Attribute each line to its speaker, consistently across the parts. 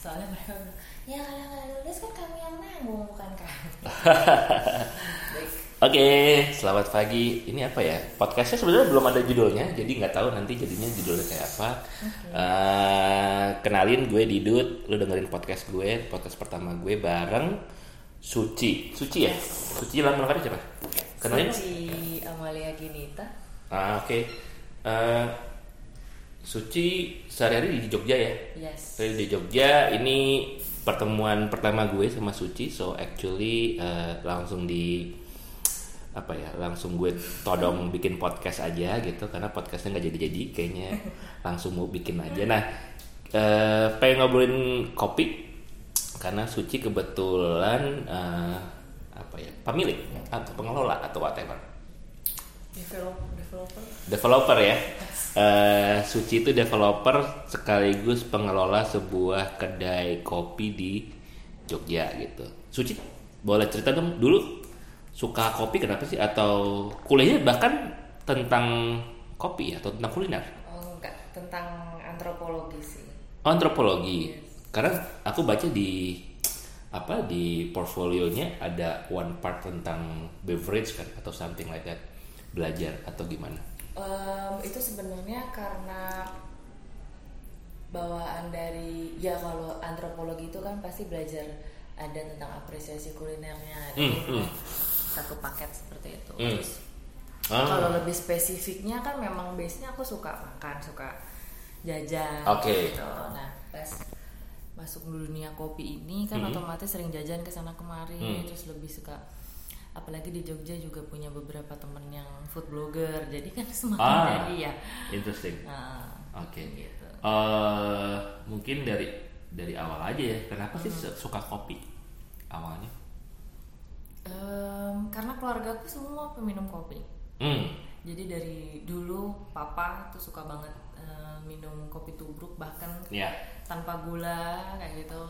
Speaker 1: soalnya mereka bilang ya kalau nggak lulus kan kamu yang nanggung bukan kami Baik.
Speaker 2: Oke, selamat pagi. Ini apa ya? Podcastnya sebenarnya belum ada judulnya, jadi nggak tahu nanti jadinya judulnya kayak apa. Eh, kenalin gue Didut, lu dengerin podcast gue, podcast pertama gue bareng Suci. Suci ya? Suci lama lengkapnya siapa? Kenalin?
Speaker 1: Suci Amalia Ginita
Speaker 2: Ah, oke. Eh, Suci sehari-hari di Jogja ya?
Speaker 1: yes
Speaker 2: Saya di Jogja. Ini pertemuan pertama gue sama Suci, so actually eh, langsung di apa ya langsung gue todong bikin podcast aja gitu karena podcastnya nggak jadi-jadi kayaknya langsung mau bikin aja nah eh, pengen ngobrolin kopi karena Suci kebetulan eh, apa ya pemilik atau pengelola atau whatever
Speaker 1: develop developer.
Speaker 2: Developer ya? Eh, Suci itu developer sekaligus pengelola sebuah kedai kopi di Jogja gitu. Suci boleh cerita dong dulu suka kopi kenapa sih? Atau kuliahnya bahkan tentang kopi ya atau tentang kuliner?
Speaker 1: Oh enggak tentang antropologi sih.
Speaker 2: Oh, antropologi karena aku baca di apa di portfolionya ada one part tentang beverage kan atau something like that belajar atau gimana
Speaker 1: Em, itu sebenarnya karena bawaan dari ya kalau antropologi itu kan pasti belajar ada tentang apresiasi kulinernya jadi
Speaker 2: hmm.
Speaker 1: satu paket seperti itu
Speaker 2: Hmm.
Speaker 1: terus
Speaker 2: Ah.
Speaker 1: kalau lebih spesifiknya kan memang base nya aku suka makan suka jajan
Speaker 2: Oke.
Speaker 1: gitu nah pas masuk dunia kopi ini kan
Speaker 2: Hmm.
Speaker 1: otomatis sering jajan ke sana kemari
Speaker 2: Hmm.
Speaker 1: terus lebih suka apalagi di Jogja juga punya beberapa temen yang food blogger jadi kan semakin
Speaker 2: Ah.
Speaker 1: jadi ya
Speaker 2: interesting
Speaker 1: Nah,
Speaker 2: Oke.
Speaker 1: gitu.
Speaker 2: Eh, mungkin dari dari awal aja ya. Kenapa sih su- suka kopi awalnya?
Speaker 1: Em, karena keluarga aku semua peminum kopi
Speaker 2: Hmm.
Speaker 1: jadi dari dulu papa tuh suka banget eh, minum kopi tubruk bahkan
Speaker 2: Ya.
Speaker 1: tanpa gula kayak gitu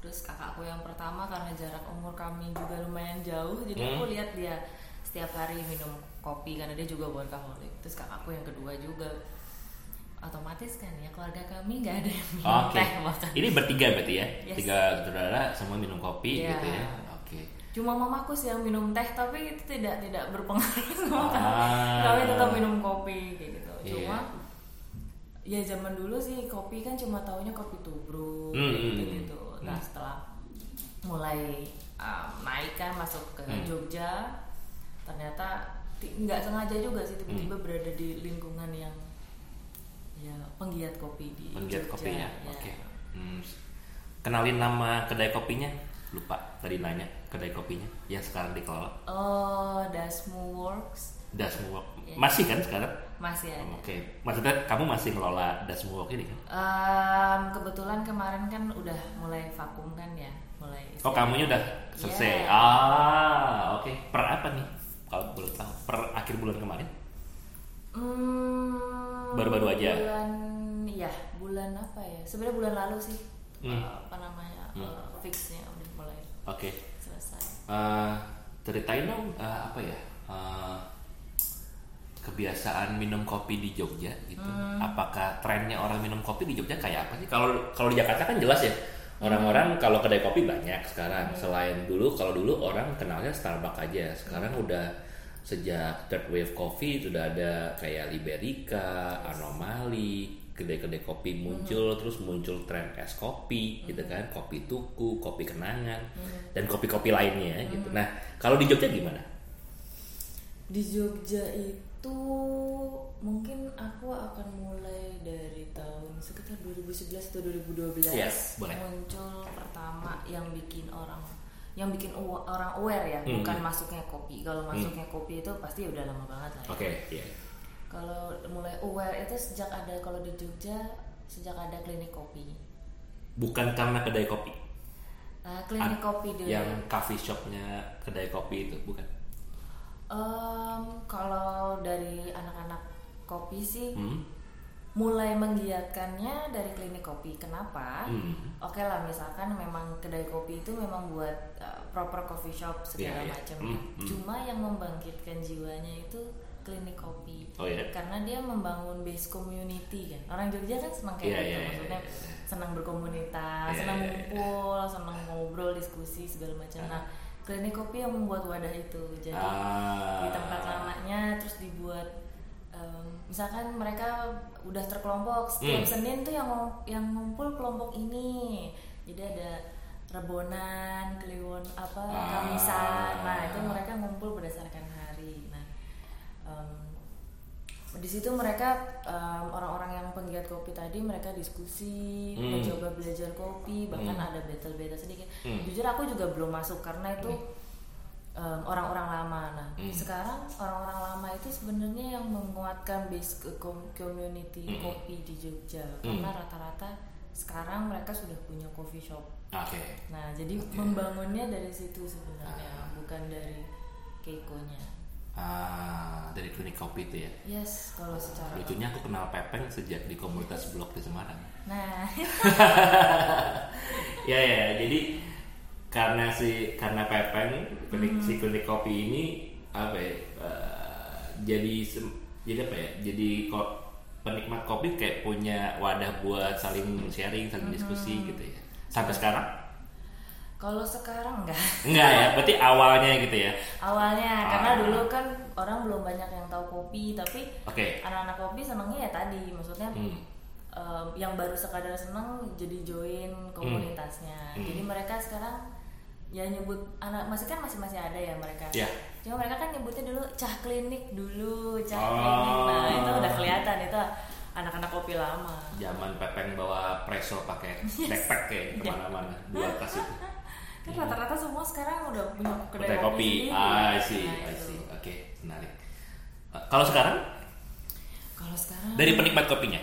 Speaker 1: terus kakakku yang pertama karena jarak umur kami juga lumayan jauh jadi aku
Speaker 2: Hmm.
Speaker 1: lihat dia setiap hari minum kopi karena dia juga workaholic terus kakakku yang kedua juga otomatis kan ya keluarga kami nggak ada yang minum
Speaker 2: Oke.
Speaker 1: teh bahkan
Speaker 2: Ini bertiga berarti ya?
Speaker 1: Yes.
Speaker 2: Tiga saudara semua minum kopi
Speaker 1: Iya.
Speaker 2: gitu ya? Oke.
Speaker 1: cuma mamaku sih yang minum teh tapi itu tidak tidak berpengaruh sama kami
Speaker 2: Ah.
Speaker 1: kami tetap minum kopi kayak gitu
Speaker 2: Iya.
Speaker 1: cuma ya zaman dulu sih kopi kan cuma taunya kopi tubruk
Speaker 2: Hmm,
Speaker 1: gitu gitu nah
Speaker 2: hmm.
Speaker 1: setelah mulai um, naik kan masuk ke
Speaker 2: Hmm.
Speaker 1: Jogja ternyata nggak sengaja juga sih tiba-tiba
Speaker 2: Hmm.
Speaker 1: berada di lingkungan yang ya penggiat kopi di
Speaker 2: Penggiat
Speaker 1: Jogja
Speaker 2: kopinya.
Speaker 1: ya.
Speaker 2: Oke. Hmm. Kenalin nama kedai kopinya? Lupa tadi nanya kedai kopinya yang sekarang dikelola.
Speaker 1: oh Dasmu Works
Speaker 2: Dasmu Walk.
Speaker 1: Iya.
Speaker 2: Masih kan sekarang?
Speaker 1: Masih ada
Speaker 2: Oke. Maksudnya kamu masih ngelola Walk ini kan?
Speaker 1: Em, kebetulan kemarin kan udah mulai vakum kan ya, mulai.
Speaker 2: Oh, kamunya udah selesai.
Speaker 1: Iya.
Speaker 2: Ah, oke. Per apa nih? Kalau boleh tahu, per akhir bulan kemarin?
Speaker 1: Hmm,
Speaker 2: Baru-baru aja?
Speaker 1: Bulan, ya bulan apa ya? Sebenarnya bulan lalu sih.
Speaker 2: Hmm.
Speaker 1: eh, apa namanya
Speaker 2: Hmm.
Speaker 1: eh, fixnya udah mulai
Speaker 2: Oke.
Speaker 1: selesai.
Speaker 2: Eh, ceritain dong eh, apa ya eh, kebiasaan minum kopi di Jogja gitu.
Speaker 1: Hmm.
Speaker 2: Apakah trennya orang minum kopi di Jogja kayak apa sih? Kalau kalau di Jakarta kan jelas ya.
Speaker 1: Hmm.
Speaker 2: Orang-orang kalau kedai kopi banyak sekarang. Selain dulu, kalau dulu orang kenalnya Starbucks aja. Sekarang
Speaker 1: Hmm.
Speaker 2: udah sejak third wave coffee sudah ada kayak Liberica, Anomali, kedai-kedai kopi muncul, terus muncul tren es kopi gitu kan, kopi tuku, kopi kenangan, dan kopi-kopi lainnya gitu. Nah, kalau di Jogja gimana?
Speaker 1: Di Jogja itu mungkin aku akan mulai dari tahun sekitar 2011 atau 2012
Speaker 2: Yes, boleh.
Speaker 1: muncul pertama yang bikin orang yang bikin orang aware ya,
Speaker 2: Hmm.
Speaker 1: bukan masuknya kopi. Kalau masuknya kopi itu pasti udah lama banget lah. ya.
Speaker 2: Oke, iya.
Speaker 1: Kalau mulai aware itu sejak ada kalau di Jogja sejak ada klinik kopi.
Speaker 2: Bukan karena kedai kopi,
Speaker 1: Uh, klinik
Speaker 2: Ad-
Speaker 1: kopi dulu.
Speaker 2: yang coffee shopnya kedai kopi itu bukan?
Speaker 1: Em, kalau dari anak-anak kopi sih
Speaker 2: Hmm?
Speaker 1: mulai menggiatkannya dari klinik kopi. Kenapa?
Speaker 2: Hmm.
Speaker 1: Oke lah, misalkan memang kedai kopi itu memang buat uh, proper coffee shop segala
Speaker 2: iya.
Speaker 1: macamnya.
Speaker 2: Hmm, hmm.
Speaker 1: Cuma yang membangkitkan jiwanya itu klinik kopi.
Speaker 2: Oh ya.
Speaker 1: Karena dia membangun base community kan. Orang Jogja kan senang kayak
Speaker 2: Iya,
Speaker 1: gitu.
Speaker 2: iya, iya,
Speaker 1: Maksudnya
Speaker 2: iya.
Speaker 1: senang berkomunitas,
Speaker 2: Iya,
Speaker 1: senang
Speaker 2: iya, iya.
Speaker 1: ngumpul, senang ngobrol, diskusi segala macam. Nah, klinik kopi yang membuat wadah itu. Jadi
Speaker 2: Ah.
Speaker 1: di tempat lamanya terus dibuat em, misalkan mereka udah terkelompok setiap
Speaker 2: Hmm.
Speaker 1: Senin tuh yang yang ngumpul kelompok ini. Jadi ada rebonan, kliwon apa,
Speaker 2: Ah.
Speaker 1: kamisan. Nah, itu mereka ngumpul berdasarkan hari. Nah, em, di situ mereka em, orang-orang yang penggiat kopi tadi mereka diskusi,
Speaker 2: Hmm.
Speaker 1: mencoba belajar kopi, bahkan
Speaker 2: Hmm.
Speaker 1: ada battle-battle sedikit.
Speaker 2: Hmm.
Speaker 1: Jujur aku juga belum masuk karena itu em, orang-orang lama. Nah,
Speaker 2: Hmm.
Speaker 1: sekarang orang-orang lama itu sebenarnya yang menguatkan base community
Speaker 2: Hmm.
Speaker 1: kopi di Jogja
Speaker 2: Hmm.
Speaker 1: karena rata-rata sekarang mereka sudah punya coffee shop.
Speaker 2: Oke.
Speaker 1: Nah, jadi
Speaker 2: Oke.
Speaker 1: membangunnya dari situ sebenarnya,
Speaker 2: Ah.
Speaker 1: bukan dari keikonya.
Speaker 2: Ah, dari klinik kopi itu ya.
Speaker 1: Yes, kalau secara
Speaker 2: Lucunya aku kenal Pepeng sejak di komunitas blog di Semarang.
Speaker 1: Nah,
Speaker 2: ya ya, jadi karena si karena Pepeng klinik
Speaker 1: Hmm.
Speaker 2: si klinik kopi ini apa ya? eh, jadi jadi apa ya? Jadi kok penikmat kopi kayak punya wadah buat saling sharing, saling diskusi gitu ya. Sampai sekarang?
Speaker 1: Kalau sekarang enggak.
Speaker 2: Enggak ya, berarti awalnya gitu ya.
Speaker 1: Awalnya karena
Speaker 2: Ah.
Speaker 1: dulu kan orang belum banyak yang tahu kopi, tapi
Speaker 2: Oke.
Speaker 1: anak-anak kopi senangnya ya tadi, maksudnya
Speaker 2: Hmm.
Speaker 1: em, yang baru sekadar seneng jadi join komunitasnya.
Speaker 2: Hmm.
Speaker 1: Jadi mereka sekarang ya nyebut anak masih kan masih masih ada ya mereka.
Speaker 2: Ya.
Speaker 1: Cuma mereka kan nyebutnya dulu cah klinik dulu, cah
Speaker 2: Oh.
Speaker 1: klinik. Nah, itu udah kelihatan itu anak-anak kopi lama.
Speaker 2: Zaman Pepeng bawa preso pakai backpack kayak ke mana-mana dua tas itu.
Speaker 1: Kan rata-rata semua sekarang udah punya kedai
Speaker 2: Kedai kopi.
Speaker 1: sendiri.
Speaker 2: Ah,
Speaker 1: Nah,
Speaker 2: I
Speaker 1: itu.
Speaker 2: see. Oke, menarik. Uh, kalau sekarang
Speaker 1: Kalau sekarang
Speaker 2: dari penikmat kopinya,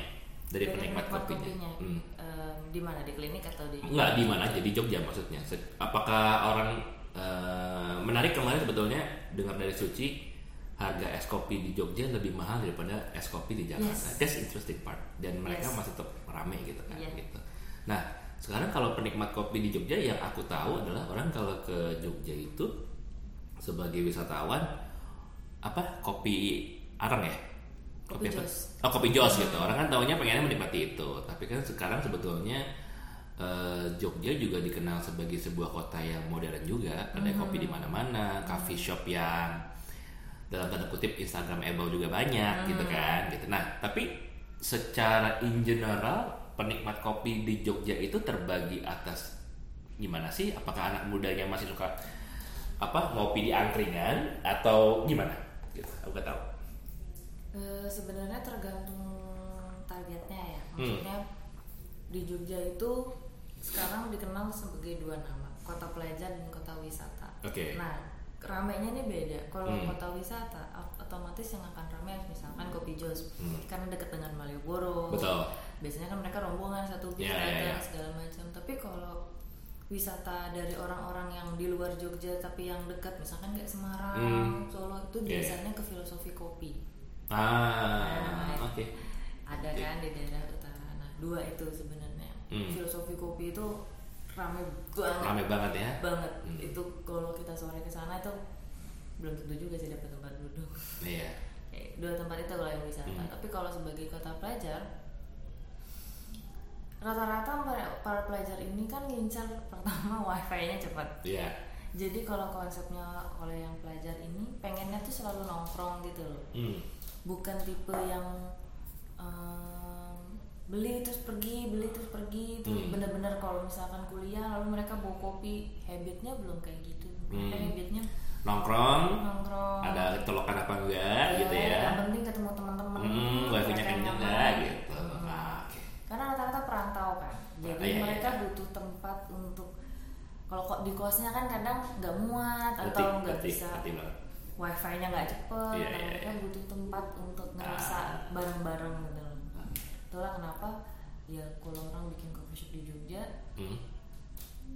Speaker 2: dari,
Speaker 1: dari
Speaker 2: penikmat, kopinya. Hmm.
Speaker 1: em, di mana di klinik atau di
Speaker 2: Enggak di mana aja di Jogja maksudnya. Apakah orang uh, menarik kemarin sebetulnya dengar dari Suci harga es kopi di Jogja lebih mahal daripada es kopi di Jakarta.
Speaker 1: Yes.
Speaker 2: That's interesting part. Dan mereka
Speaker 1: Yes.
Speaker 2: masih tetap rame gitu kan
Speaker 1: Iya.
Speaker 2: gitu. Nah, sekarang kalau penikmat kopi di Jogja yang aku tahu adalah orang kalau ke Jogja itu sebagai wisatawan apa kopi arang ya?
Speaker 1: Kopi
Speaker 2: apa?
Speaker 1: jos.
Speaker 2: Oh, kopi jos gitu. Orang kan taunya pengennya menikmati itu. Tapi kan sekarang sebetulnya eh, Jogja juga dikenal sebagai sebuah kota yang modern juga. Ada kopi di mana-mana, coffee shop yang dalam tanda kutip Instagramable juga banyak gitu kan gitu. Nah, tapi secara in general penikmat kopi di Jogja itu terbagi atas gimana sih? Apakah anak mudanya masih suka apa ngopi di angkringan atau gimana? Gitu. Aku gak tahu.
Speaker 1: Eh, sebenarnya tergantung targetnya ya
Speaker 2: Hmm.
Speaker 1: maksudnya di Jogja itu sekarang dikenal sebagai dua nama kota pelajar dan kota wisata
Speaker 2: Oke.
Speaker 1: nah ramenya ini beda kalau
Speaker 2: Hmm.
Speaker 1: kota wisata ot- otomatis yang akan ramai misalkan kopi jos
Speaker 2: Hmm.
Speaker 1: karena dekat dengan Malioboro
Speaker 2: Betul.
Speaker 1: Biasanya kan mereka rombongan satu bis
Speaker 2: ya,
Speaker 1: datang
Speaker 2: ya.
Speaker 1: segala macam tapi kalau wisata dari orang-orang yang di luar Jogja tapi yang dekat misalkan kayak Semarang,
Speaker 2: Hmm.
Speaker 1: Solo itu
Speaker 2: Ya, ya.
Speaker 1: biasanya ke filosofi kopi
Speaker 2: Ah,
Speaker 1: Nah,
Speaker 2: oke.
Speaker 1: ada
Speaker 2: Oke.
Speaker 1: kan di daerah utara nah dua itu sebenarnya
Speaker 2: Hmm.
Speaker 1: filosofi kopi itu rame banget
Speaker 2: Rame banget ya.
Speaker 1: banget
Speaker 2: Hmm.
Speaker 1: itu kalau kita sore ke sana itu belum tentu juga sih dapat tempat duduk
Speaker 2: Iya.
Speaker 1: Kayak dua tempat itu kalau yang wisata
Speaker 2: Hmm.
Speaker 1: tapi kalau sebagai kota pelajar rata-rata para- para pelajar ini kan ngincar pertama wifi-nya cepat
Speaker 2: Iya.
Speaker 1: jadi kalau konsepnya kalau yang pelajar ini pengennya tuh selalu nongkrong gitu loh
Speaker 2: Hmm.
Speaker 1: bukan tipe yang em, beli terus pergi beli terus pergi itu
Speaker 2: Hmm.
Speaker 1: bener-bener kalau misalkan kuliah lalu mereka bawa kopi habitnya belum kayak gitu
Speaker 2: Hmm.
Speaker 1: habitnya
Speaker 2: Nongkrong,
Speaker 1: nongkrong
Speaker 2: ada ketolokan apa enggak gitu ya.
Speaker 1: yang penting ketemu teman-teman
Speaker 2: Hmm, wifi-nya kenceng enggak gitu.
Speaker 1: Hmm.
Speaker 2: Nah, oke.
Speaker 1: karena rata-rata perantau kan jadi
Speaker 2: Iya, iya,
Speaker 1: mereka
Speaker 2: iya.
Speaker 1: butuh tempat untuk kalau kok di kosnya kan kadang nggak muat atau nggak bisa wifi-nya nggak cepet
Speaker 2: Iya, iya,
Speaker 1: mereka
Speaker 2: iya.
Speaker 1: butuh tempat untuk ngerasa
Speaker 2: Ah.
Speaker 1: bareng-bareng gitu loh itulah kenapa ya kalau orang bikin coffee shop di Jogja
Speaker 2: Hmm.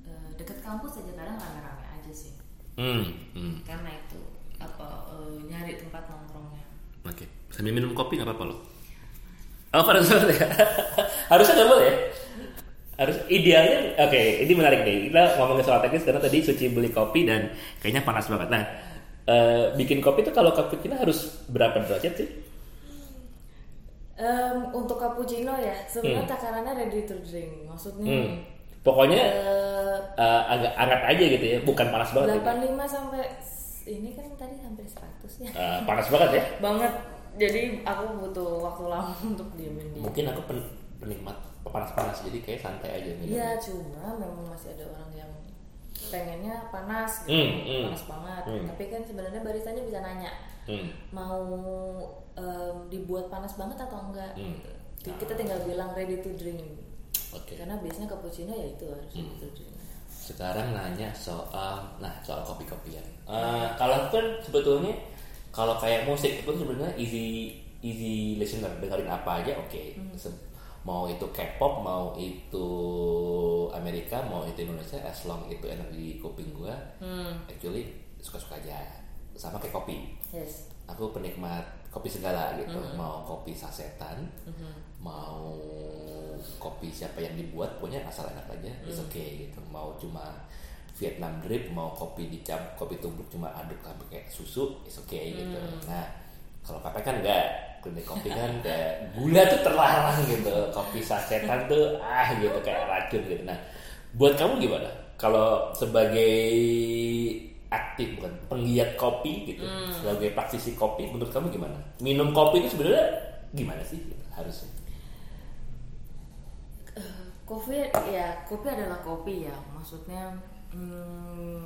Speaker 1: eh, deket kampus aja kadang rame-rame aja sih
Speaker 2: Hmm. hmm.
Speaker 1: karena itu apa eh, nyari tempat nongkrongnya
Speaker 2: Oke. Sambil minum kopi nggak apa-apa loh. Oh, pada saat ya. Harusnya nggak boleh ya? Harus idealnya, oke, ini menarik nih. Kita ngomongin soal teknis karena tadi Suci beli kopi dan kayaknya panas banget. Nah, eh, bikin kopi itu kalau cappuccino harus berapa derajat sih?
Speaker 1: Em, untuk cappuccino ya, sebenarnya takarannya ready to drink. Maksudnya
Speaker 2: Hmm. Pokoknya
Speaker 1: eh,
Speaker 2: eh, agak hangat aja gitu ya, bukan panas banget. gitu.
Speaker 1: 85 sampai ini kan tadi hampir 100 ya.
Speaker 2: Eh, panas banget ya.
Speaker 1: Banget. Jadi aku butuh waktu lama untuk diemin dia.
Speaker 2: Mungkin aku pen- penikmat panas-panas jadi kayak santai aja minum.
Speaker 1: Iya, cuma memang masih ada orang yang pengennya panas gitu,
Speaker 2: hmm.
Speaker 1: panas banget.
Speaker 2: Hmm.
Speaker 1: Tapi kan sebenarnya baristanya bisa nanya
Speaker 2: Hmm.
Speaker 1: mau em, dibuat panas banget atau enggak.
Speaker 2: Hmm.
Speaker 1: gitu. Jadi Kita tinggal bilang ready to drink.
Speaker 2: Oke.
Speaker 1: Karena biasanya cappuccino ya itu harus ready to drink.
Speaker 2: Sekarang nanya soal nah soal kopi-kopian. Eh, kalau aku kan sebetulnya kalau kayak musik itu sebenarnya easy easy listener dengerin apa aja oke. Se- Mau itu K-pop, mau itu Amerika, mau itu Indonesia, as long itu enak di kuping gua,
Speaker 1: Hmm.
Speaker 2: actually suka-suka aja. Sama kayak kopi.
Speaker 1: Yes.
Speaker 2: Aku penikmat kopi segala gitu. Mau kopi sasetan,
Speaker 1: Mhm.
Speaker 2: mau kopi siapa yang dibuat pokoknya asal enak aja it's okay gitu. Mau cuma Vietnam drip mau kopi dicamp kopi tubruk cuma aduk kayak susu it's okay gitu. Nah kalau kafe kan enggak kedai kopi kan kayak gula tuh terlarang gitu kopi sasetan tuh ah gitu kayak racun gitu. Nah buat kamu gimana? Kalau sebagai aktif bukan penggiat kopi gitu. Sebagai praktisi kopi menurut kamu gimana? Minum kopi itu sebenarnya gimana sih gitu, harusnya?
Speaker 1: Eh, kopi ya kopi adalah kopi ya. Maksudnya hmm,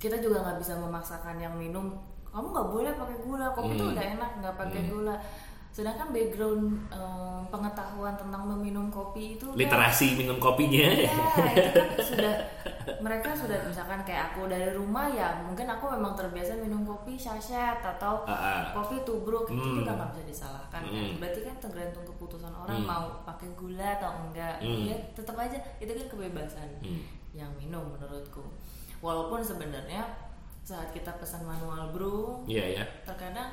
Speaker 1: kita juga nggak bisa memaksakan yang minum. Kamu nggak boleh pakai gula. Kopi itu
Speaker 2: Hmm.
Speaker 1: udah enak nggak pakai gula sedangkan background em, pengetahuan tentang meminum kopi itu kan-
Speaker 2: literasi minum kopinya
Speaker 1: ya itu kan sudah mereka sudah misalkan kayak aku dari rumah ya mungkin aku memang terbiasa minum kopi sachet atau
Speaker 2: Ah, ah.
Speaker 1: kopi tubruk itu
Speaker 2: Hmm.
Speaker 1: juga nggak bisa disalahkan kan
Speaker 2: Hmm.
Speaker 1: berarti kan tergantung keputusan orang
Speaker 2: Hmm.
Speaker 1: mau pakai gula atau enggak
Speaker 2: Hmm.
Speaker 1: ya tetap aja itu kan kebebasan
Speaker 2: Hmm.
Speaker 1: yang minum menurutku walaupun sebenarnya saat kita pesan manual brew
Speaker 2: Iya ya.
Speaker 1: terkadang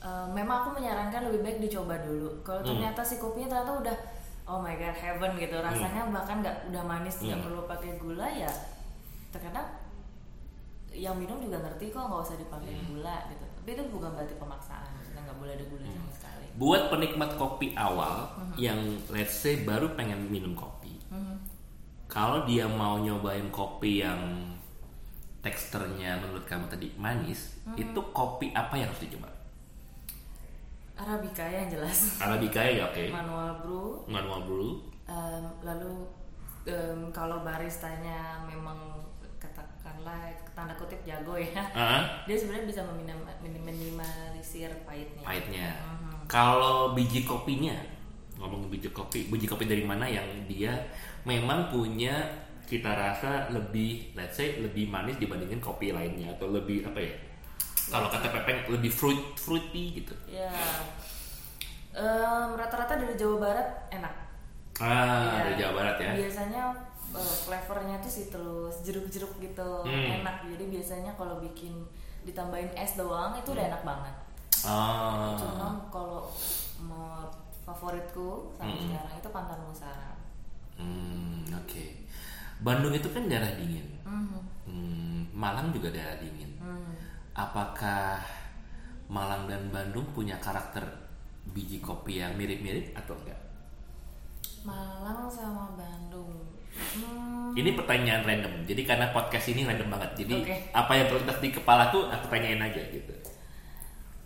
Speaker 1: eh, memang aku menyarankan lebih baik dicoba dulu kalau
Speaker 2: Hmm.
Speaker 1: ternyata si kopinya ternyata udah oh my god heaven gitu rasanya bahkan nggak udah manis nggak
Speaker 2: Hmm.
Speaker 1: perlu pakai gula ya terkadang yang minum juga ngerti kok nggak usah dipakai
Speaker 2: Hmm.
Speaker 1: gula gitu tapi itu bukan berarti pemaksaan maksudnya nggak boleh ada gula
Speaker 2: Hmm.
Speaker 1: sama sekali
Speaker 2: Buat penikmat kopi awal yang let's say baru pengen minum kopi.
Speaker 1: Mhm.
Speaker 2: Kalau dia mau nyobain kopi yang teksturnya menurut kamu tadi manis, itu kopi apa yang harus dicoba?
Speaker 1: Arabica yang jelas
Speaker 2: Arabica ya oke.
Speaker 1: manual brew
Speaker 2: Manual brew.
Speaker 1: Em, lalu em, kalau baristanya memang katakanlah tanda kutip jago ya
Speaker 2: Ah,
Speaker 1: dia sebenarnya bisa meminim, minim- minimalisir pahitnya
Speaker 2: pahitnya.
Speaker 1: Mhm.
Speaker 2: Kalau biji kopinya, ngomong biji kopi, biji kopi dari mana yang dia memang punya cita rasa lebih, let's say lebih manis dibandingin kopi lainnya atau lebih apa ya? Kalau kata Pepeng lebih fruit fruity gitu.
Speaker 1: ya Em, rata-rata dari Jawa Barat enak
Speaker 2: Ah,
Speaker 1: Ya.
Speaker 2: dari Jawa Barat ya.
Speaker 1: biasanya eh, flavornya tuh citrus jeruk-jeruk gitu
Speaker 2: Hmm.
Speaker 1: enak jadi biasanya kalau bikin ditambahin es doang itu
Speaker 2: Hmm.
Speaker 1: udah enak banget
Speaker 2: Ah.
Speaker 1: cuma kalau mau favoritku sampai
Speaker 2: Hmm.
Speaker 1: sekarang itu Pantan Musara
Speaker 2: Hmm, oke. Bandung itu kan daerah dingin.
Speaker 1: Mhm.
Speaker 2: Hmm, Malang juga daerah dingin.
Speaker 1: Hmm.
Speaker 2: Apakah Malang dan Bandung punya karakter biji kopi yang mirip-mirip atau enggak?
Speaker 1: Malang sama Bandung Hmm,
Speaker 2: Ini pertanyaan random. Jadi karena podcast ini random banget. Jadi
Speaker 1: Oke.
Speaker 2: apa yang terlintas di kepala tuh aku tanyain aja gitu.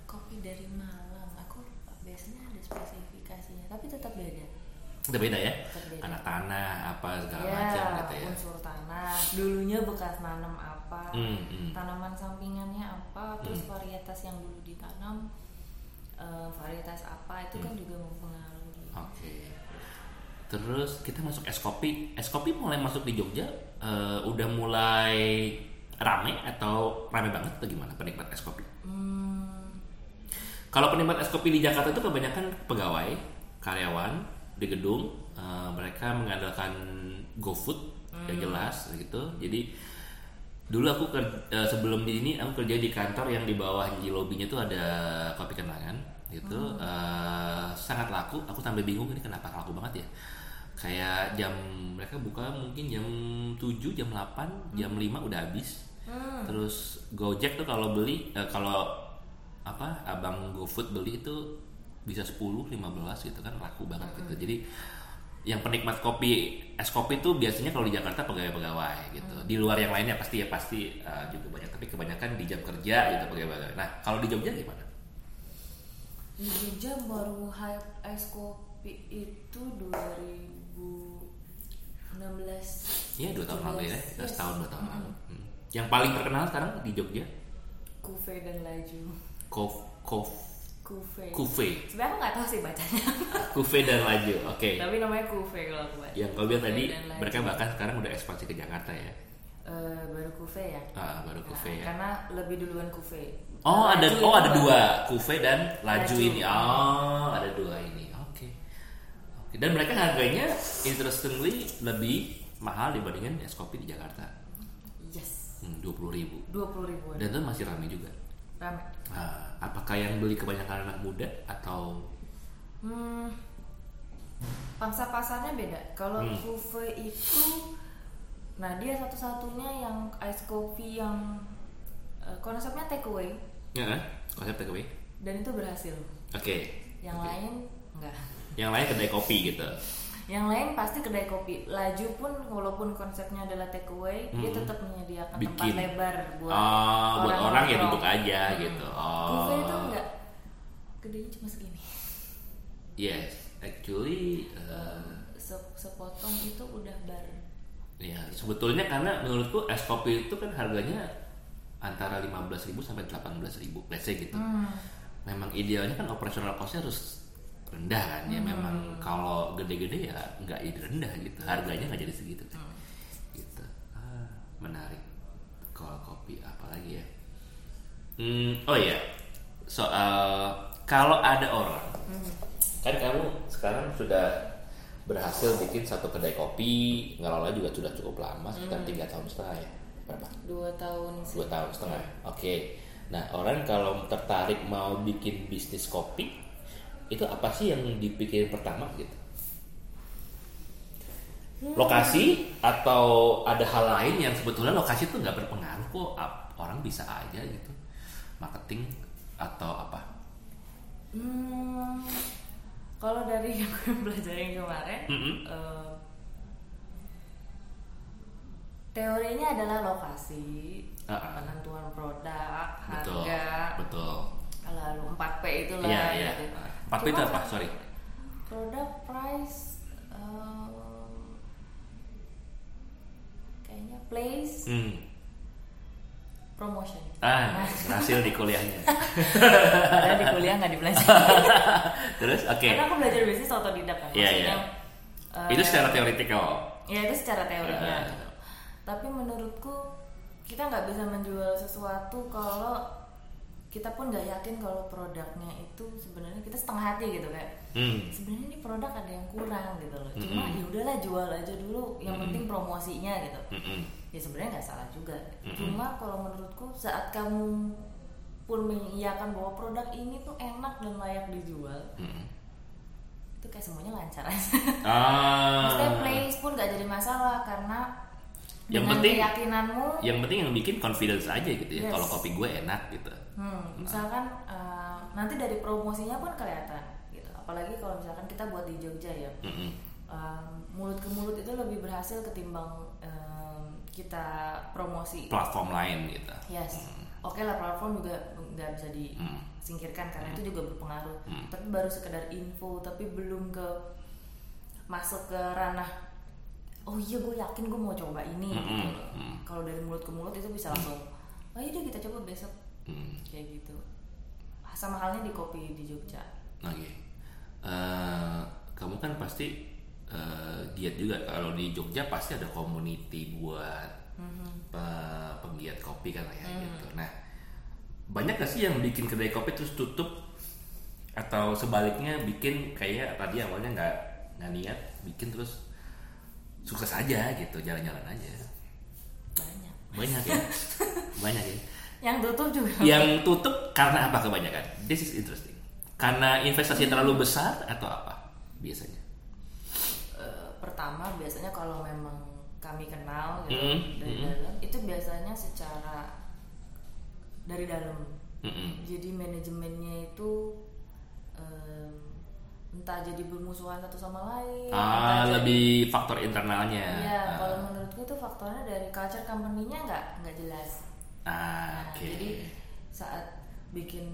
Speaker 1: kopi dari Malang aku biasanya ada spesifikasinya tapi tetap beda
Speaker 2: Udah beda ya? Anak tanah apa segala
Speaker 1: ya
Speaker 2: macam gitu ya.
Speaker 1: unsur tanah dulunya bekas nanam apa
Speaker 2: Hmm, hmm.
Speaker 1: tanaman sampingannya apa terus varietas yang dulu ditanam eh, varietas apa itu
Speaker 2: Hmm.
Speaker 1: kan juga mempengaruhi
Speaker 2: Oke. Terus kita masuk es kopi. Es kopi mulai masuk di Jogja eh, udah mulai rame atau rame banget atau gimana penikmat es kopi?
Speaker 1: Hmm,
Speaker 2: Kalau penikmat es kopi di Jakarta itu kebanyakan pegawai, karyawan di gedung, eh, mereka mengandalkan GoFood yang jelas gitu. Jadi dulu aku ker- eh, sebelum di ini aku kerja di kantor yang di bawah di lobbynya tuh ada kopi kenangan gitu. Eh, sangat laku. Aku sampai bingung ini kenapa laku banget ya. Kayak jam mereka buka mungkin jam 7, jam 8, jam 5 udah habis.
Speaker 1: hmm,
Speaker 2: Terus Gojek tuh kalau beli eh, kalau apa abang GoFood beli itu bisa 10 15 gitu kan laku banget gitu. Jadi yang penikmat kopi es kopi itu biasanya kalau di Jakarta pegawai-pegawai gitu. Di luar yang lainnya pasti ya pasti uh, juga banyak. Tapi kebanyakan di jam kerja gitu pegawai-pegawai. Nah kalau di Jogja gimana?
Speaker 1: Di Jogja baru hype es kopi itu 2016
Speaker 2: Iya dua tahun lalu ya,
Speaker 1: Yes.
Speaker 2: setahun dua tahun lalu. Hmm. Yang paling terkenal sekarang di Jogja,
Speaker 1: Kufe dan Laju.
Speaker 2: Kof Kof
Speaker 1: Kufe
Speaker 2: Kufe,
Speaker 1: sebenarnya aku nggak tahu sih bacanya
Speaker 2: Kufe dan Laju. Oke.
Speaker 1: tapi namanya Kufe kalau aku baca
Speaker 2: Yang kau bilang tadi, mereka bahkan sekarang udah ekspansi ke Jakarta ya.
Speaker 1: Eh, baru Kufe ya
Speaker 2: Ah, baru Kufe
Speaker 1: Nah,
Speaker 2: ya.
Speaker 1: karena lebih duluan Kufe
Speaker 2: Oh ada
Speaker 1: Laju
Speaker 2: oh
Speaker 1: itu
Speaker 2: ada dua Kufe dan Laju,
Speaker 1: Laju.
Speaker 2: ini. Oh ada dua ini. Oke. Oke. Dan mereka harganya interestingly lebih mahal dibandingkan es kopi di Jakarta.
Speaker 1: yes
Speaker 2: Dua puluh ribu.
Speaker 1: dua puluh ribuan
Speaker 2: Dan itu masih ramai juga.
Speaker 1: Rame
Speaker 2: Ah, apakah yang beli kebanyakan anak muda atau
Speaker 1: Hmm, pangsa pasarnya beda. Kalau
Speaker 2: Hmm.
Speaker 1: Itu, nah dia satu-satunya yang ice coffee yang eh, konsepnya take away
Speaker 2: ya kan? konsep takeaway?
Speaker 1: dan itu berhasil.
Speaker 2: Oke.
Speaker 1: Yang
Speaker 2: Oke.
Speaker 1: lain enggak.
Speaker 2: Yang lain kedai kopi gitu.
Speaker 1: Yang lain pasti kedai kopi. Laju pun walaupun konsepnya adalah take away, dia
Speaker 2: Hmm.
Speaker 1: tetap menyediakan tempat
Speaker 2: Bikin.
Speaker 1: lebar buat
Speaker 2: Oh, buat orang ya duduk aja
Speaker 1: Hmm.
Speaker 2: gitu. Oh.
Speaker 1: Kufe itu enggak. Gedenya cuma segini.
Speaker 2: Yes, actually uh,
Speaker 1: Se- sepotong itu udah bar.
Speaker 2: ya sebetulnya karena menurutku es kopi itu kan harganya antara 15.000 sampai 18.000 let's say gitu.
Speaker 1: Hmm.
Speaker 2: Memang idealnya kan operasional costnya harus rendah kan ya. Memang kalau gede-gede ya nggak jadi rendah gitu. Harganya nggak jadi segitu kan. Gitu. Ah, menarik. Kalau kopi apalagi ya? Hmm, oh iya. Soal kalau ada orang kan kamu sekarang sudah berhasil bikin satu kedai kopi ngelola juga sudah cukup lama sekitar tiga tahun setengah ya berapa
Speaker 1: Dua tahun
Speaker 2: dua tahun setengah oke nah orang kalau tertarik mau bikin bisnis kopi itu apa sih yang dipikirin pertama gitu lokasi atau ada hal lain yang sebetulnya lokasi itu nggak berpengaruh kok orang bisa aja gitu marketing atau apa
Speaker 1: Hmm, kalau dari yang gue pelajarin kemarin,
Speaker 2: Mm-mm.
Speaker 1: eh, teorinya adalah lokasi,
Speaker 2: Ah, ah.
Speaker 1: penentuan produk,
Speaker 2: betul
Speaker 1: harga,
Speaker 2: betul
Speaker 1: lalu 4P itu lah.
Speaker 2: Iya, iya.
Speaker 1: gitu.
Speaker 2: 4P itu apa? Sorry.
Speaker 1: Produk, price, em, kayaknya place,
Speaker 2: hmm.
Speaker 1: promotion.
Speaker 2: ah berhasil di kuliahnya
Speaker 1: Padahal di kuliah nggak dipelajari.
Speaker 2: terus oke
Speaker 1: Karena aku belajar bisnis autodidak kan.
Speaker 2: Iya, iya.
Speaker 1: eh,
Speaker 2: itu secara teoritikal
Speaker 1: Ya itu secara teorinya.
Speaker 2: Ah.
Speaker 1: gitu. Tapi menurutku kita nggak bisa menjual sesuatu kalau kita pun nggak yakin kalau produknya itu sebenarnya kita setengah hati gitu kayak
Speaker 2: hmm.
Speaker 1: sebenarnya ini produk ada yang kurang gitu loh. Cuma
Speaker 2: Mm-mm.
Speaker 1: ya udahlah jual aja dulu. Yang
Speaker 2: Mm-mm.
Speaker 1: penting promosinya gitu.
Speaker 2: Mm-mm.
Speaker 1: Ya sebenarnya nggak salah juga.
Speaker 2: Mm-mm.
Speaker 1: Cuma kalau menurutku saat kamu pun mengiyakan bahwa produk ini tuh enak dan layak dijual,
Speaker 2: Mm-mm.
Speaker 1: itu kayak semuanya lancar aja.
Speaker 2: ah
Speaker 1: Maksudnya place pun gak jadi masalah karena
Speaker 2: Yang penting-
Speaker 1: keyakinanmu,
Speaker 2: yang penting yang bikin confidence aja gitu ya
Speaker 1: Yes.
Speaker 2: kalau kopi gue enak gitu
Speaker 1: hmm, misalkan eh, nanti dari promosinya pun kelihatan gitu. Apalagi kalau misalkan kita buat di Jogja ya,
Speaker 2: Mm-mm.
Speaker 1: eh, mulut ke mulut itu lebih berhasil ketimbang eh, kita promosi.
Speaker 2: platform lain gitu
Speaker 1: Yes, oke lah platform juga nggak bisa disingkirkan karena itu juga berpengaruh.
Speaker 2: Hmm.
Speaker 1: Tapi baru sekedar info, tapi belum ke masuk ke ranah. Oh iya, gue yakin gue mau coba ini.
Speaker 2: Hmm,
Speaker 1: gitu
Speaker 2: hmm,
Speaker 1: loh.
Speaker 2: hmm.
Speaker 1: Kalau dari mulut ke mulut itu bisa langsung. Oh iya deh kita coba besok
Speaker 2: Hmm.
Speaker 1: kayak gitu. Sama halnya di kopi di Jogja.
Speaker 2: Oke. Eh, kamu kan pasti eh, giat juga kalau di Jogja pasti ada community buat pe- penggiat kopi kan ya gitu. Nah, banyak gak sih yang bikin kedai kopi terus tutup atau sebaliknya bikin kayak tadi awalnya nggak nggak niat bikin terus sukses aja gitu jalan-jalan aja
Speaker 1: Banyak.
Speaker 2: banyak ya banyak ya
Speaker 1: Yang tutup juga.
Speaker 2: yang tutup karena apa kebanyakan? This is interesting. Karena investasi terlalu besar atau apa biasanya?
Speaker 1: Eh, pertama biasanya kalau memang kami kenal gitu
Speaker 2: Mm-mm,
Speaker 1: dari
Speaker 2: mm-mm.
Speaker 1: dalam itu biasanya secara dari dalam
Speaker 2: Mm-mm.
Speaker 1: jadi manajemennya itu em, entah jadi bermusuhan satu sama lain
Speaker 2: Ah,
Speaker 1: jadi-
Speaker 2: lebih faktor internalnya.
Speaker 1: Iya,
Speaker 2: Ah.
Speaker 1: kalau menurutku itu faktornya dari culture company-nya nggak nggak jelas.
Speaker 2: Ah,
Speaker 1: Nah,
Speaker 2: oke.
Speaker 1: Jadi saat bikin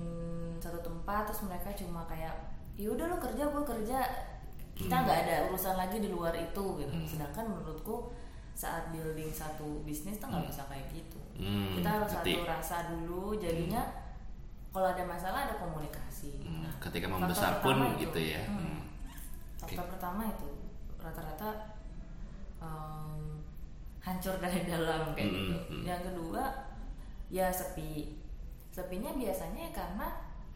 Speaker 1: satu tempat terus mereka cuma kayak, ya udah lo kerja, gue kerja, kita
Speaker 2: Hmm.
Speaker 1: nggak ada urusan lagi di luar itu gitu. Sedangkan menurutku saat building satu bisnis tuh nggak bisa kayak gitu.
Speaker 2: Hmm,
Speaker 1: kita harus
Speaker 2: ngerti.
Speaker 1: satu rasa dulu, jadinya kalau ada masalah ada komunikasi.
Speaker 2: Hmm,
Speaker 1: Nah,
Speaker 2: ketika membesar pun
Speaker 1: itu.
Speaker 2: gitu ya.
Speaker 1: Hmm.
Speaker 2: Hmm.
Speaker 1: Faktor pertama itu rata-rata em, hancur dari dalam kayak
Speaker 2: Mm,
Speaker 1: gitu.
Speaker 2: mm.
Speaker 1: Yang kedua ya sepi. Sepinya biasanya ya karena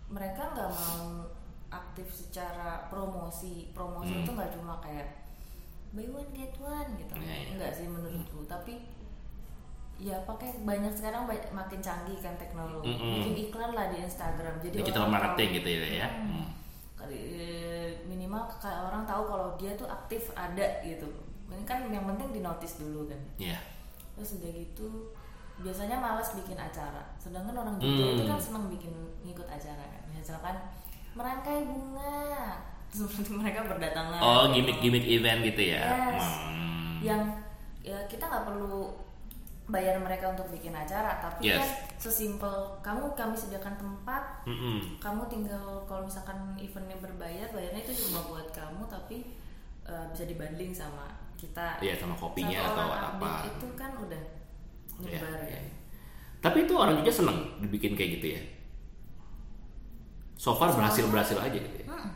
Speaker 1: mereka nggak mau aktif secara promosi. Promosi
Speaker 2: Mm.
Speaker 1: itu nggak cuma kayak buy one get one gitu.
Speaker 2: Iya, iya.
Speaker 1: Enggak sih menurutku, tapi ya pakai banyak sekarang ba- makin canggih kan teknologi.
Speaker 2: Mm-mm.
Speaker 1: Bikin iklan lah di Instagram. Jadi
Speaker 2: Digital
Speaker 1: orang
Speaker 2: marketing
Speaker 1: tahu.
Speaker 2: gitu ya. ya.
Speaker 1: Hmm.
Speaker 2: Hmm.
Speaker 1: Eh, minimal kayak orang tahu kalau dia tuh aktif ada gitu ini kan yang penting di notice dulu kan
Speaker 2: Iya.
Speaker 1: terus udah gitu biasanya malas bikin acara sedangkan orang Jogja
Speaker 2: Hmm.
Speaker 1: itu kan senang bikin ngikut acara kan misalkan merangkai bunga seperti mereka berdatangan
Speaker 2: Oh, gimmick-gimmick event gitu ya.
Speaker 1: Yes.
Speaker 2: Hmm.
Speaker 1: yang ya kita nggak perlu bayar mereka untuk bikin acara tapi
Speaker 2: Yes.
Speaker 1: kan sesimpel kamu kami sediakan tempat
Speaker 2: Mm-mm.
Speaker 1: kamu tinggal kalau misalkan eventnya berbayar bayarnya itu cuma buat kamu tapi uh, bisa dibanding sama kita
Speaker 2: Iya, sama kopinya atau apa.
Speaker 1: itu kan udah
Speaker 2: Iya, iya.
Speaker 1: ya
Speaker 2: Tapi itu orang juga seneng dibikin kayak gitu ya. So far berhasil berhasil aja gitu ya.
Speaker 1: Hmm.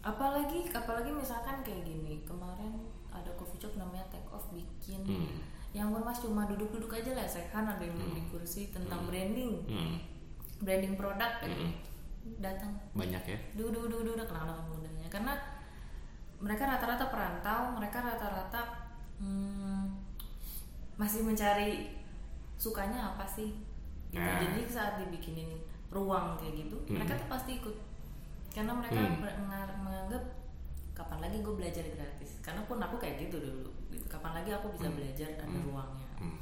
Speaker 1: apalagi apalagi misalkan kayak gini kemarin ada coffee shop namanya take off bikin
Speaker 2: Hmm.
Speaker 1: yang pun mas cuma duduk-duduk aja lah sekan ada yang duduk di kursi tentang branding
Speaker 2: Hmm.
Speaker 1: branding produk gitu.
Speaker 2: Hmm.
Speaker 1: datang
Speaker 2: Banyak ya.
Speaker 1: duduk duduk duduk kenal dengan mudanya karena mereka rata-rata perantau mereka rata-rata hmm, masih mencari sukanya apa sih gitu.
Speaker 2: Nah.
Speaker 1: jadi saat dibikinin ruang kayak gitu
Speaker 2: Hmm.
Speaker 1: mereka tuh pasti ikut karena mereka
Speaker 2: Hmm.
Speaker 1: menganggap kapan lagi gue belajar gratis karena pun aku kayak gitu dulu gitu. kapan lagi aku bisa belajar ada ruangnya
Speaker 2: Hmm.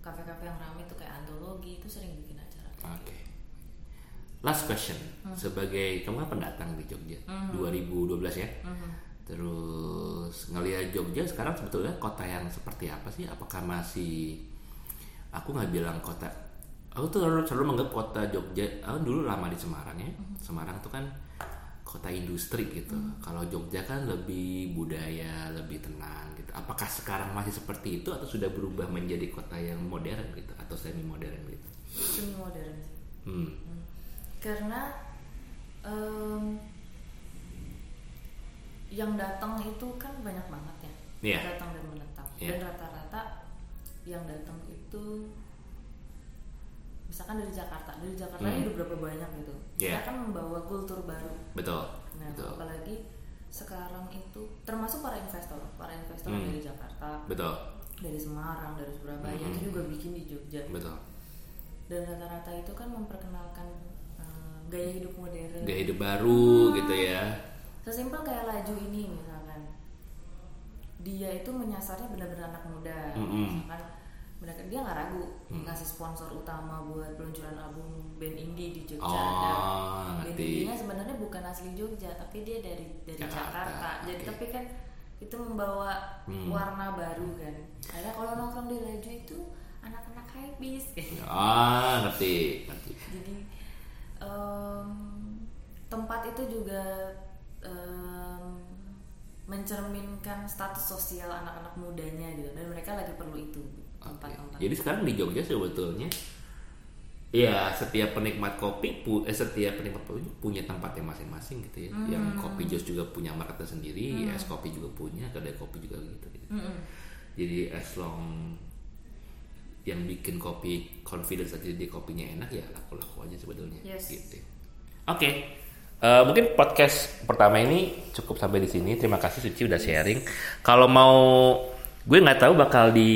Speaker 1: kafe-kafe yang ramai tuh kayak antologi itu sering bikin acara
Speaker 2: Oke. Last question. Sebagai kamu kan pendatang di Jogja 2012 ya. Terus ngelihat Jogja sekarang sebetulnya kota yang seperti apa sih? Apakah masih aku nggak bilang kota aku tuh selalu, selalu menganggap kota Jogja aku dulu lama di Semarang ya. Semarang tuh kan kota industri gitu. Kalau Jogja kan lebih budaya lebih tenang gitu. Apakah sekarang masih seperti itu atau sudah berubah menjadi kota yang modern gitu atau semi modern gitu?
Speaker 1: Semi modern sih
Speaker 2: hmm.
Speaker 1: karena em, yang datang itu kan banyak banget ya.
Speaker 2: Iya.
Speaker 1: datang dan menetap.
Speaker 2: Iya.
Speaker 1: dan rata-rata yang datang itu misalkan dari Jakarta dari Jakarta
Speaker 2: Hmm.
Speaker 1: ini udah berapa banyak gitu. Dia kan membawa kultur baru.
Speaker 2: Betul
Speaker 1: nah
Speaker 2: betul.
Speaker 1: apalagi sekarang itu termasuk para investor para investor
Speaker 2: Hmm.
Speaker 1: dari Jakarta
Speaker 2: betul.
Speaker 1: dari Semarang dari Surabaya
Speaker 2: Hmm.
Speaker 1: itu juga bikin di Jogja
Speaker 2: betul.
Speaker 1: Dan rata-rata itu kan memperkenalkan eh, gaya hidup modern.
Speaker 2: Gaya hidup baru gitu ya.
Speaker 1: Sesimpel kayak laju ini misalkan. Dia itu menyasarnya benar-benar anak muda.
Speaker 2: Mm-mm.
Speaker 1: misalkan mereka dia nggak ragu ngasih sponsor utama buat peluncuran album band indie di Jogja
Speaker 2: Oh,
Speaker 1: dan band indie sebenarnya bukan asli Jogja tapi dia dari dari
Speaker 2: Jakarta,
Speaker 1: Jakarta, jadi tapi kan itu membawa
Speaker 2: Hmm.
Speaker 1: warna baru kan. Kayak kalau nongkrong di laju itu anak-anak hypebeast
Speaker 2: ah ngerti ngerti.
Speaker 1: Jadi em, tempat itu juga em, mencerminkan status sosial anak-anak mudanya gitu. Dan mereka lagi perlu itu
Speaker 2: Oke.
Speaker 1: tempat-tempat
Speaker 2: Jadi sekarang di Jogja sebetulnya ya setiap penikmat kopi pu- eh, setiap penikmat kopi punya tempatnya masing-masing gitu ya. Yang kopi jos juga punya marketnya sendiri, es kopi juga punya, kedai kopi juga gitu. gitu.
Speaker 1: Mm-mm.
Speaker 2: Jadi as long yang bikin kopi confidence aja di kopinya enak ya laku-laku aja sebetulnya
Speaker 1: Yes.
Speaker 2: gitu. Oke. Eh, mungkin podcast pertama ini cukup sampai di sini. Terima kasih Suci udah sharing. Kalau mau gue nggak tahu bakal di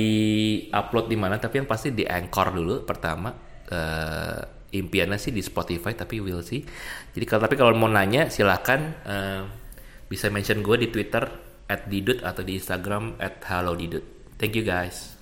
Speaker 2: upload di mana, tapi yang pasti di Anchor dulu pertama. Eh, impiannya sih di Spotify, tapi will see. Jadi kalau tapi kalau mau nanya silahkan eh, bisa mention gue di Twitter @didut atau di Instagram @hallodidut. Thank you guys.